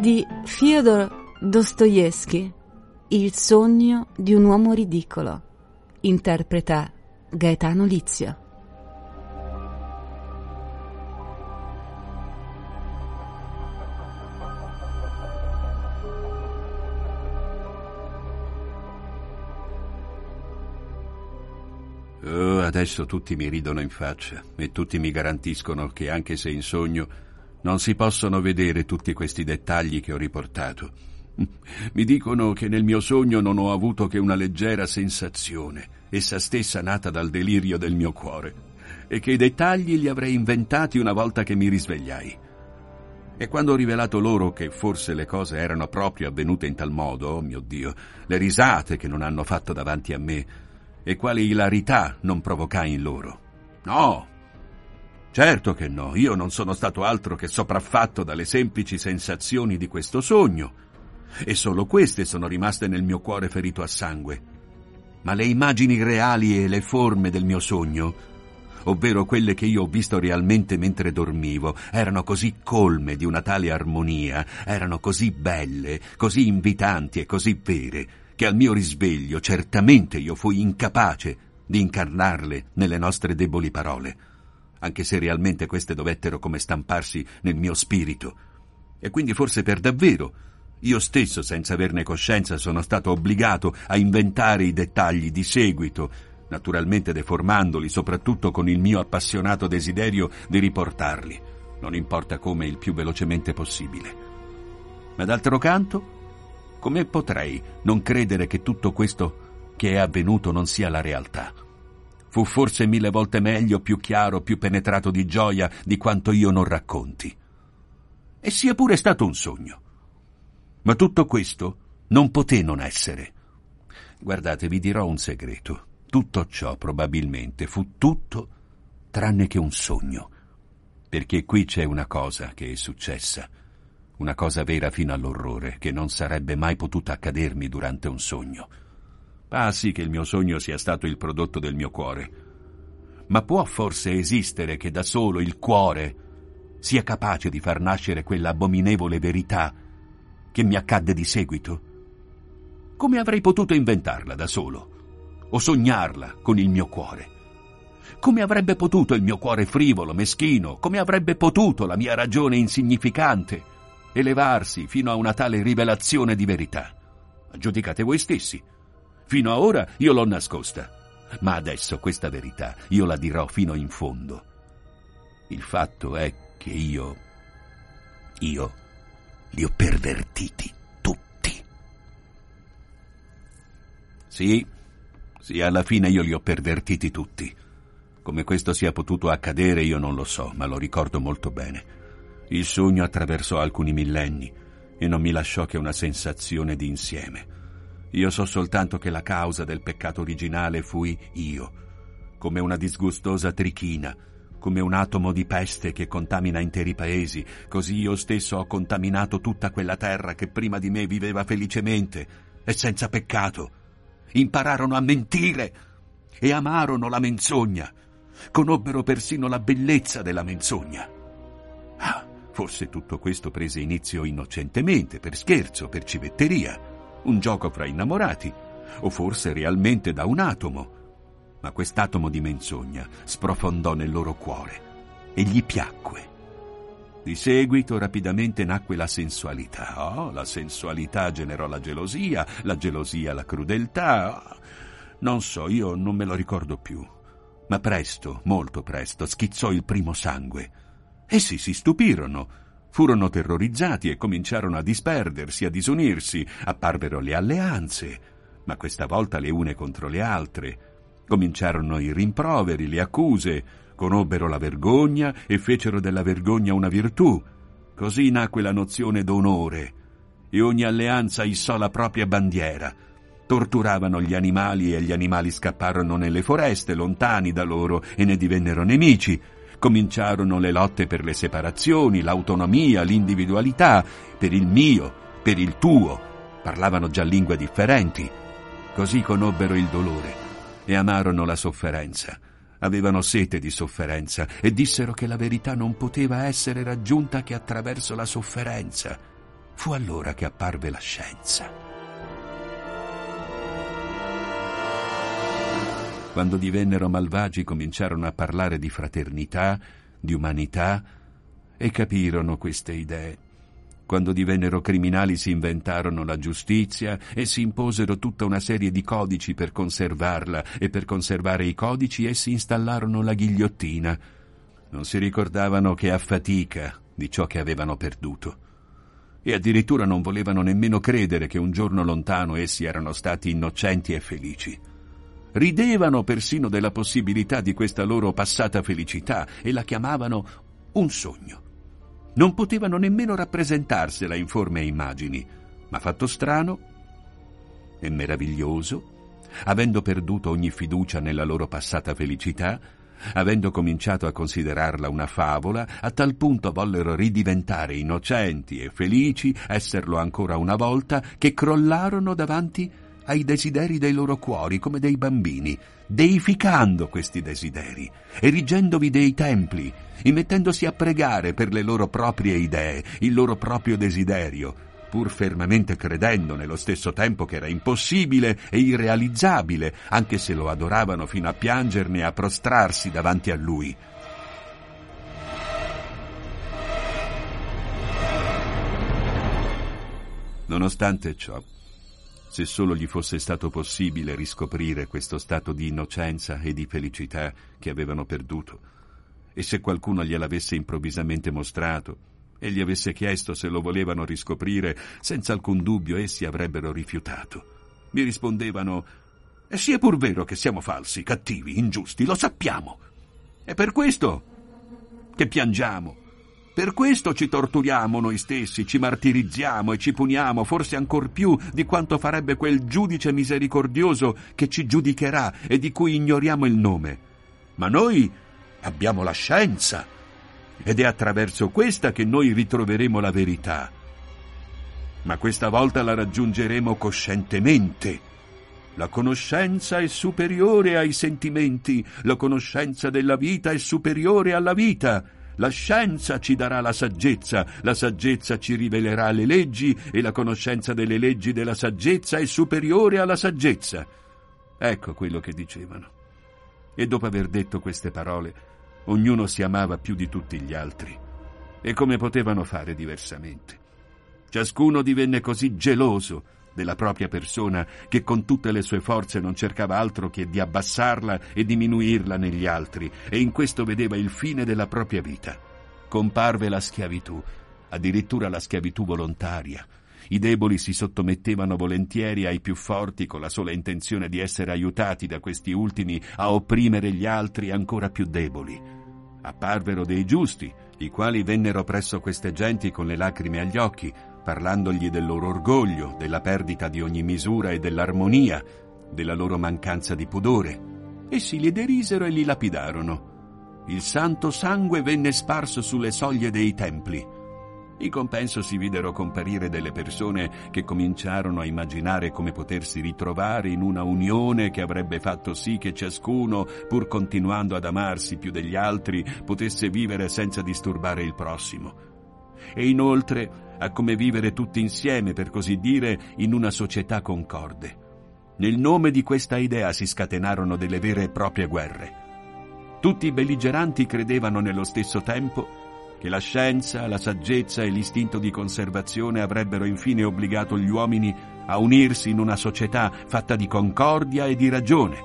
Di Fyodor Dostoevsky Il sogno di un uomo ridicolo interpreta Gaetano Lizio. Oh, adesso tutti mi ridono in faccia e tutti mi garantiscono che anche se in sogno non si possono vedere tutti questi dettagli che ho riportato. Mi dicono che nel mio sogno non ho avuto che una leggera sensazione, essa stessa nata dal delirio del mio cuore, e che i dettagli li avrei inventati una volta che mi risvegliai. E quando ho rivelato loro che forse le cose erano proprio avvenute in tal modo, oh mio Dio, le risate che non hanno fatto davanti a me, e quale ilarità non provocai in loro. No, certo che no, io non sono stato altro che sopraffatto dalle semplici sensazioni di questo sogno, e solo queste sono rimaste nel mio cuore ferito a sangue. Ma le immagini reali e le forme del mio sogno, ovvero quelle che io ho visto realmente mentre dormivo, erano così colme di una tale armonia, erano così belle, così invitanti e così vere, che al mio risveglio certamente io fui incapace di incarnarle nelle nostre deboli parole, anche se realmente queste dovettero come stamparsi nel mio spirito. E quindi forse per davvero io stesso, senza averne coscienza, sono stato obbligato a inventare i dettagli di seguito, naturalmente deformandoli, soprattutto con il mio appassionato desiderio di riportarli, non importa come, il più velocemente possibile. Ma d'altro canto, come potrei non credere che tutto questo che è avvenuto non sia la realtà? Fu forse mille volte meglio, più chiaro, più penetrato di gioia di quanto io non racconti. E sia pure stato un sogno. Ma tutto questo non poté non essere. Guardate, vi dirò un segreto. Tutto ciò probabilmente fu tutto tranne che un sogno. Perché qui c'è una cosa che è successa una cosa vera fino all'orrore, che non sarebbe mai potuta accadermi durante un sogno. Ah sì che il mio sogno sia stato il prodotto del mio cuore. Ma può forse esistere che da solo il cuore sia capace di far nascere quell'abominevole verità che mi accadde di seguito? Come avrei potuto inventarla da solo? O sognarla con il mio cuore? Come avrebbe potuto il mio cuore frivolo, meschino, come avrebbe potuto la mia ragione insignificante elevarsi fino a una tale rivelazione di verità. Giudicate voi stessi. Fino a ora io l'ho nascosta, ma adesso questa verità io la dirò fino in fondo. Il fatto è che io, io li ho pervertiti tutti. Sì, sì, alla fine io li ho pervertiti tutti. Come questo sia potuto accadere io non lo so, ma lo ricordo molto bene. Il sogno attraversò alcuni millenni e non mi lasciò che una sensazione di insieme. Io so soltanto che la causa del peccato originale fui io, come una disgustosa trichina, come un atomo di peste che contamina interi paesi, così io stesso ho contaminato tutta quella terra che prima di me viveva felicemente e senza peccato. Impararono a mentire e amarono la menzogna, conobbero persino la bellezza della menzogna. Ah, Forse tutto questo prese inizio innocentemente, per scherzo, per civetteria, un gioco fra innamorati, o forse realmente da un atomo. Ma quest'atomo di menzogna sprofondò nel loro cuore e gli piacque. Di seguito rapidamente nacque la sensualità. Oh, la sensualità generò la gelosia, la gelosia la crudeltà. Non so, io non me lo ricordo più. Ma presto, molto presto, schizzò il primo sangue Essi si stupirono, furono terrorizzati e cominciarono a disperdersi, a disunirsi, apparvero le alleanze, ma questa volta le une contro le altre, Cominciarono i rimproveri, le accuse, conobbero la vergogna e fecero della vergogna una virtù. Così nacque la nozione d'onore e ogni alleanza issò la propria bandiera. Torturavano gli animali e gli animali scapparono nelle foreste, lontani da loro, e ne divennero nemici. Cominciarono le lotte per le separazioni, l'autonomia, l'individualità, per il mio, per il tuo. Parlavano già lingue differenti. Così conobbero il dolore e amarono la sofferenza. Avevano sete di sofferenza e dissero che la verità non poteva essere raggiunta che attraverso la sofferenza. Fu allora che apparve la scienza. Quando divennero malvagi cominciarono a parlare di fraternità, di umanità e capirono queste idee. Quando divennero criminali si inventarono la giustizia e si imposero tutta una serie di codici per conservarla e per conservare i codici essi installarono la ghigliottina. Non si ricordavano che a fatica di ciò che avevano perduto e addirittura non volevano nemmeno credere che un giorno lontano essi erano stati innocenti e felici. Ridevano persino della possibilità di questa loro passata felicità e la chiamavano un sogno. Non potevano nemmeno rappresentarsela in forme e immagini, ma fatto strano e meraviglioso, avendo perduto ogni fiducia nella loro passata felicità, Avendo cominciato a considerarla una favola, a tal punto vollero ridiventare innocenti e felici, esserlo ancora una volta, che crollarono davanti ai desideri dei loro cuori come dei bambini, deificando questi desideri, erigendovi dei templi, immettendosi a pregare per le loro proprie idee, il loro proprio desiderio, pur fermamente credendo nello stesso tempo che era impossibile e irrealizzabile, anche se lo adoravano fino a piangerne e a prostrarsi davanti a lui. Nonostante ciò, se solo gli fosse stato possibile riscoprire questo stato di innocenza e di felicità che avevano perduto, e se qualcuno gliel'avesse improvvisamente mostrato, e gli avesse chiesto se lo volevano riscoprire, senza alcun dubbio essi avrebbero rifiutato. Mi rispondevano E sia pur vero che siamo falsi, cattivi, ingiusti, lo sappiamo. È per questo che piangiamo. Per questo ci torturiamo noi stessi, ci martirizziamo e ci puniamo, forse ancor più di quanto farebbe quel giudice misericordioso che ci giudicherà e di cui ignoriamo il nome. Ma noi abbiamo la scienza ed è attraverso questa che noi ritroveremo la verità. Ma questa volta la raggiungeremo coscientemente. La conoscenza è superiore ai sentimenti, la conoscenza della vita è superiore alla vita. La scienza ci darà la saggezza, la saggezza ci rivelerà le leggi e la conoscenza delle leggi della saggezza è superiore alla saggezza. Ecco quello che dicevano. E dopo aver detto queste parole, Ognuno si amava più di tutti gli altri. E come potevano fare diversamente? Ciascuno divenne così geloso della propria persona che con tutte le sue forze non cercava altro che di abbassarla e diminuirla negli altri, e in questo vedeva il fine della propria vita. Comparve la schiavitù, addirittura la schiavitù volontaria. I deboli si sottomettevano volentieri ai più forti con la sola intenzione di essere aiutati da questi ultimi a opprimere gli altri ancora più deboli. Apparvero dei giusti, i quali vennero presso queste genti con le lacrime agli occhi, parlandogli del loro orgoglio, della perdita di ogni misura e dell'armonia, della loro mancanza di pudore. Essi li derisero e li lapidarono. Il santo sangue venne sparso sulle soglie dei templi. In compenso si videro comparire delle persone che cominciarono a immaginare come potersi ritrovare in una unione che avrebbe fatto sì che ciascuno, pur continuando ad amarsi più degli altri, potesse vivere senza disturbare il prossimo. E inoltre a come vivere tutti insieme, per così dire, in una società concorde. Nel nome di questa idea si scatenarono delle vere e proprie guerre. Tutti i belligeranti credevano nello stesso tempo che la scienza, la saggezza e l'istinto di conservazione avrebbero infine obbligato gli uomini a unirsi in una società fatta di concordia e di ragione.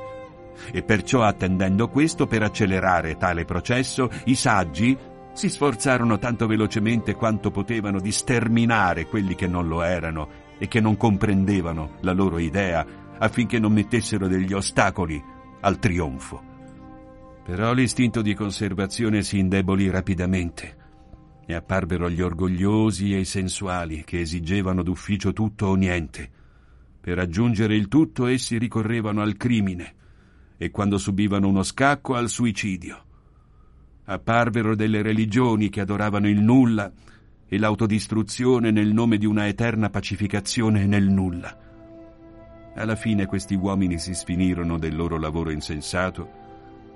E perciò attendendo questo, per accelerare tale processo, i saggi si sforzarono tanto velocemente quanto potevano di sterminare quelli che non lo erano e che non comprendevano la loro idea, affinché non mettessero degli ostacoli al trionfo. Però l'istinto di conservazione si indebolì rapidamente e apparvero gli orgogliosi e i sensuali che esigevano d'ufficio tutto o niente. Per raggiungere il tutto essi ricorrevano al crimine e quando subivano uno scacco al suicidio. Apparvero delle religioni che adoravano il nulla e l'autodistruzione nel nome di una eterna pacificazione nel nulla. Alla fine questi uomini si sfinirono del loro lavoro insensato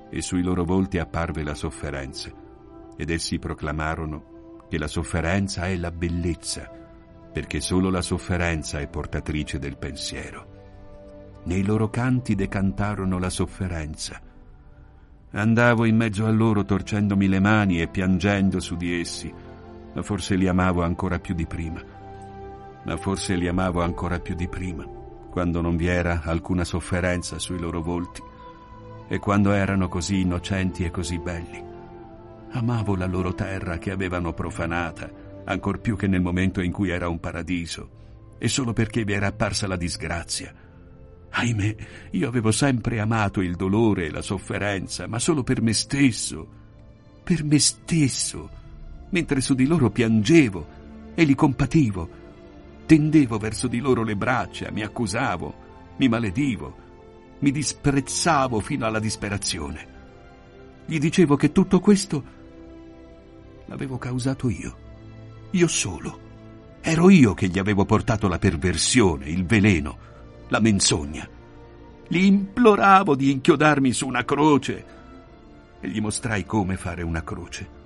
e sui loro volti apparve la sofferenza ed essi proclamarono che la sofferenza è la bellezza, perché solo la sofferenza è portatrice del pensiero. Nei loro canti decantarono la sofferenza. Andavo in mezzo a loro torcendomi le mani e piangendo su di essi, ma forse li amavo ancora più di prima. Ma forse li amavo ancora più di prima, quando non vi era alcuna sofferenza sui loro volti e quando erano così innocenti e così belli. Amavo la loro terra che avevano profanata, ancor più che nel momento in cui era un paradiso, e solo perché vi era apparsa la disgrazia Ahimè, io avevo sempre amato il dolore e la sofferenza, ma solo per me stesso, per me stesso, mentre su di loro piangevo e li compativo. Tendevo verso di loro le braccia, mi accusavo, mi maledivo, mi disprezzavo fino alla disperazione. Gli dicevo che tutto questo l'avevo causato io, io solo. Ero io che gli avevo portato la perversione, il veleno, la menzogna. Gli imploravo di inchiodarmi su una croce e gli mostrai come fare una croce.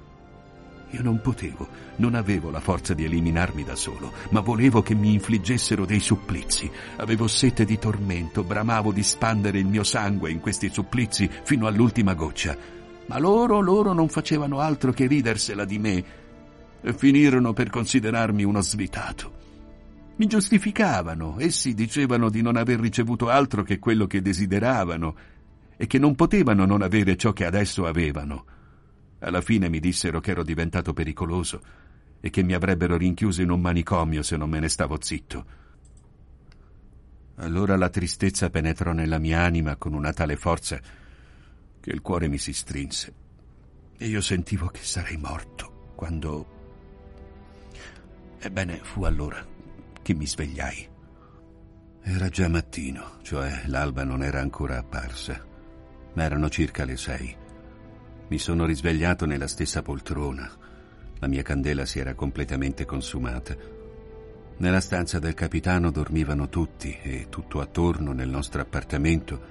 Io non potevo, non avevo la forza di eliminarmi da solo, ma volevo che mi infliggessero dei supplizi. Avevo sete di tormento, bramavo di spandere il mio sangue in questi supplizi fino all'ultima goccia. Ma loro, loro non facevano altro che ridersela di me e finirono per considerarmi uno svitato. Mi giustificavano, essi dicevano di non aver ricevuto altro che quello che desideravano e che non potevano non avere ciò che adesso avevano. Alla fine mi dissero che ero diventato pericoloso e che mi avrebbero rinchiuso in un manicomio se non me ne stavo zitto. Allora la tristezza penetrò nella mia anima con una tale forza che il cuore mi si strinse e io sentivo che sarei morto quando... Ebbene, fu allora che mi svegliai. Era già mattino, cioè l'alba non era ancora apparsa, ma erano circa le sei. Mi sono risvegliato nella stessa poltrona. La mia candela si era completamente consumata. Nella stanza del capitano dormivano tutti e tutto attorno nel nostro appartamento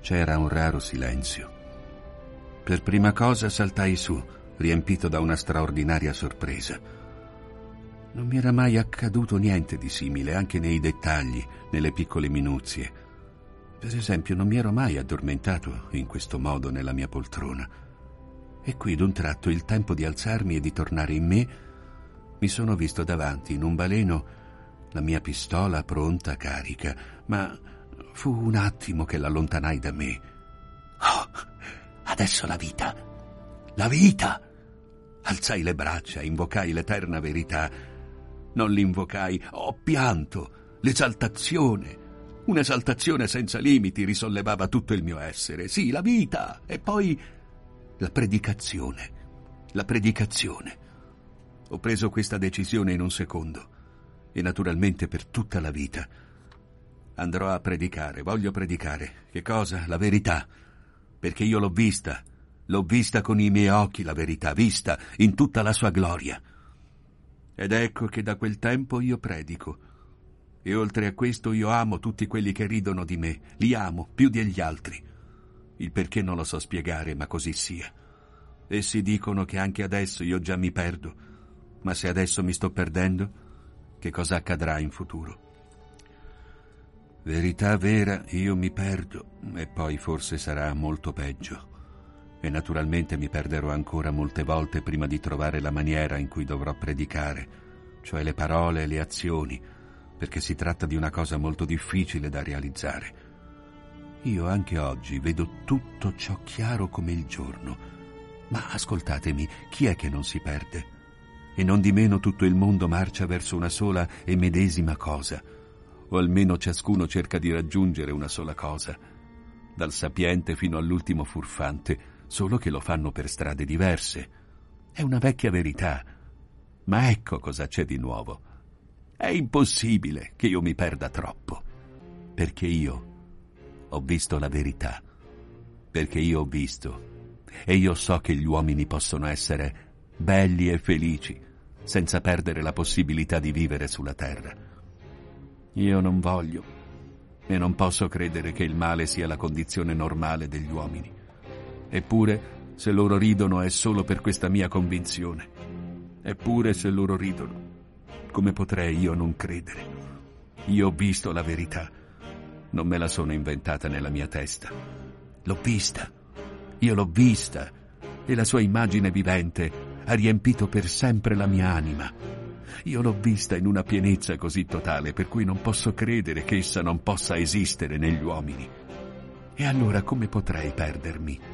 c'era un raro silenzio. Per prima cosa saltai su, riempito da una straordinaria sorpresa. Non mi era mai accaduto niente di simile, anche nei dettagli, nelle piccole minuzie. Per esempio, non mi ero mai addormentato in questo modo nella mia poltrona. E qui, d'un tratto, il tempo di alzarmi e di tornare in me, mi sono visto davanti, in un baleno, la mia pistola pronta, carica, ma fu un attimo che l'allontanai da me. Oh, adesso la vita! La vita! Alzai le braccia, invocai l'eterna verità non l'invocai, ho pianto, l'esaltazione. Un'esaltazione senza limiti risollevava tutto il mio essere. Sì, la vita e poi la predicazione. La predicazione. Ho preso questa decisione in un secondo e naturalmente per tutta la vita. Andrò a predicare, voglio predicare. Che cosa? La verità. Perché io l'ho vista, l'ho vista con i miei occhi la verità, vista in tutta la sua gloria. Ed ecco che da quel tempo io predico. E oltre a questo io amo tutti quelli che ridono di me, li amo più degli altri. Il perché non lo so spiegare, ma così sia. Essi dicono che anche adesso io già mi perdo, ma se adesso mi sto perdendo, che cosa accadrà in futuro? Verità vera, io mi perdo, e poi forse sarà molto peggio e naturalmente mi perderò ancora molte volte prima di trovare la maniera in cui dovrò predicare, cioè le parole e le azioni, perché si tratta di una cosa molto difficile da realizzare. Io anche oggi vedo tutto ciò chiaro come il giorno, ma ascoltatemi, chi è che non si perde? E non di meno tutto il mondo marcia verso una sola e medesima cosa, o almeno ciascuno cerca di raggiungere una sola cosa dal sapiente fino all'ultimo furfante, solo che lo fanno per strade diverse. È una vecchia verità. Ma ecco cosa c'è di nuovo. È impossibile che io mi perda troppo, perché io ho visto la verità, perché io ho visto e io so che gli uomini possono essere belli e felici senza perdere la possibilità di vivere sulla terra. Io non voglio e non posso credere che il male sia la condizione normale degli uomini. Eppure, se loro ridono è solo per questa mia convinzione. Eppure, se loro ridono, come potrei io non credere? Io ho visto la verità. Non me la sono inventata nella mia testa. L'ho vista. Io l'ho vista. E la sua immagine vivente ha riempito per sempre la mia anima. Io l'ho vista in una pienezza così totale per cui non posso credere che essa non possa esistere negli uomini. E allora come potrei perdermi?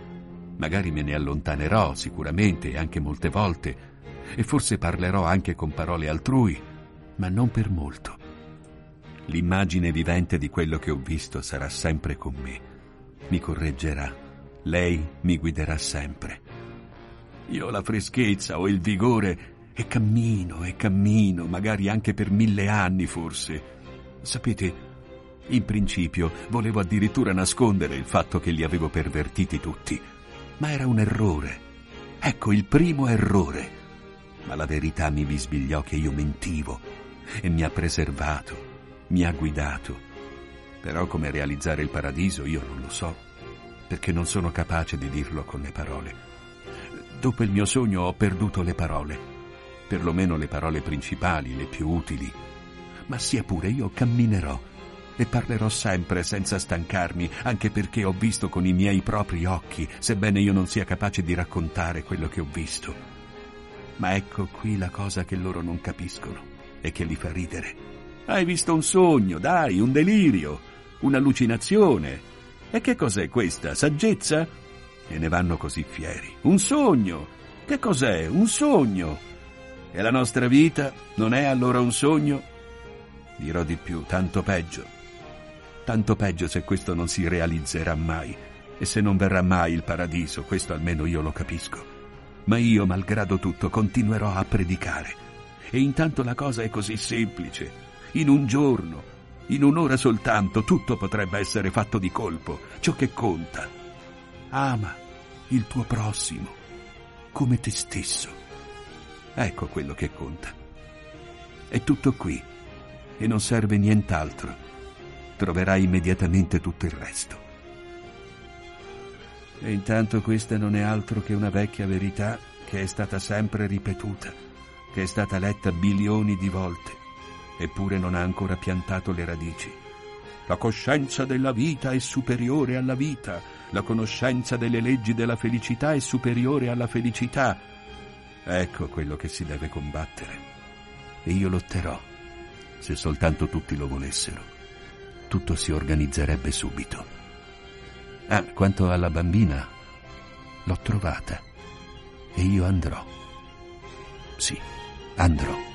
Magari me ne allontanerò sicuramente anche molte volte, e forse parlerò anche con parole altrui, ma non per molto. L'immagine vivente di quello che ho visto sarà sempre con me. Mi correggerà. Lei mi guiderà sempre. Io ho la freschezza, ho il vigore e cammino e cammino, magari anche per mille anni forse. Sapete, in principio volevo addirittura nascondere il fatto che li avevo pervertiti tutti ma era un errore. Ecco il primo errore. Ma la verità mi bisbigliò che io mentivo e mi ha preservato, mi ha guidato. Però come realizzare il paradiso io non lo so, perché non sono capace di dirlo con le parole. Dopo il mio sogno ho perduto le parole, perlomeno le parole principali, le più utili. Ma sia pure io camminerò e parlerò sempre senza stancarmi, anche perché ho visto con i miei propri occhi, sebbene io non sia capace di raccontare quello che ho visto. Ma ecco qui la cosa che loro non capiscono e che li fa ridere. Hai visto un sogno, dai, un delirio, un'allucinazione. E che cos'è questa? Saggezza? E ne vanno così fieri. Un sogno! Che cos'è? Un sogno! E la nostra vita non è allora un sogno? Dirò di più, tanto peggio tanto peggio se questo non si realizzerà mai e se non verrà mai il paradiso, questo almeno io lo capisco. Ma io, malgrado tutto, continuerò a predicare. E intanto la cosa è così semplice. In un giorno, in un'ora soltanto, tutto potrebbe essere fatto di colpo, ciò che conta. Ama il tuo prossimo come te stesso. Ecco quello che conta. È tutto qui e non serve nient'altro troverai immediatamente tutto il resto. E intanto questa non è altro che una vecchia verità che è stata sempre ripetuta, che è stata letta bilioni di volte, eppure non ha ancora piantato le radici. La coscienza della vita è superiore alla vita, la conoscenza delle leggi della felicità è superiore alla felicità. Ecco quello che si deve combattere. E io lotterò, se soltanto tutti lo volessero tutto si organizzerebbe subito. Ah, quanto alla bambina, l'ho trovata e io andrò. Sì, andrò.